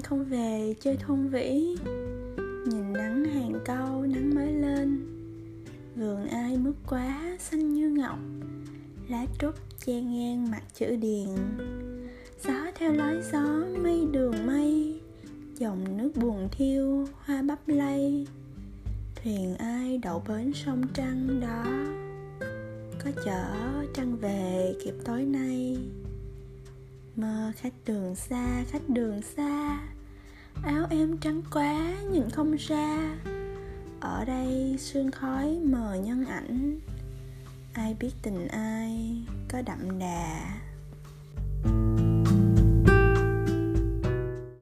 không về chơi thôn vĩ. Nhìn nắng hàng câu, nắng mới lên. Vườn ai mướt quá, xanh như ngọc. Lá trúc che ngang mặt chữ điền. Gió theo lối gió, mây đường mây. Dòng nước buồn thiêu, hoa bắp lây thuyền ai đậu bến sông trăng đó. Có chở trăng về kịp tối nay mơ khách đường xa, khách đường xa. Áo em trắng quá, nhìn không ra. Ở đây sương khói mờ nhân ảnh. Ai biết tình ai có đậm đà?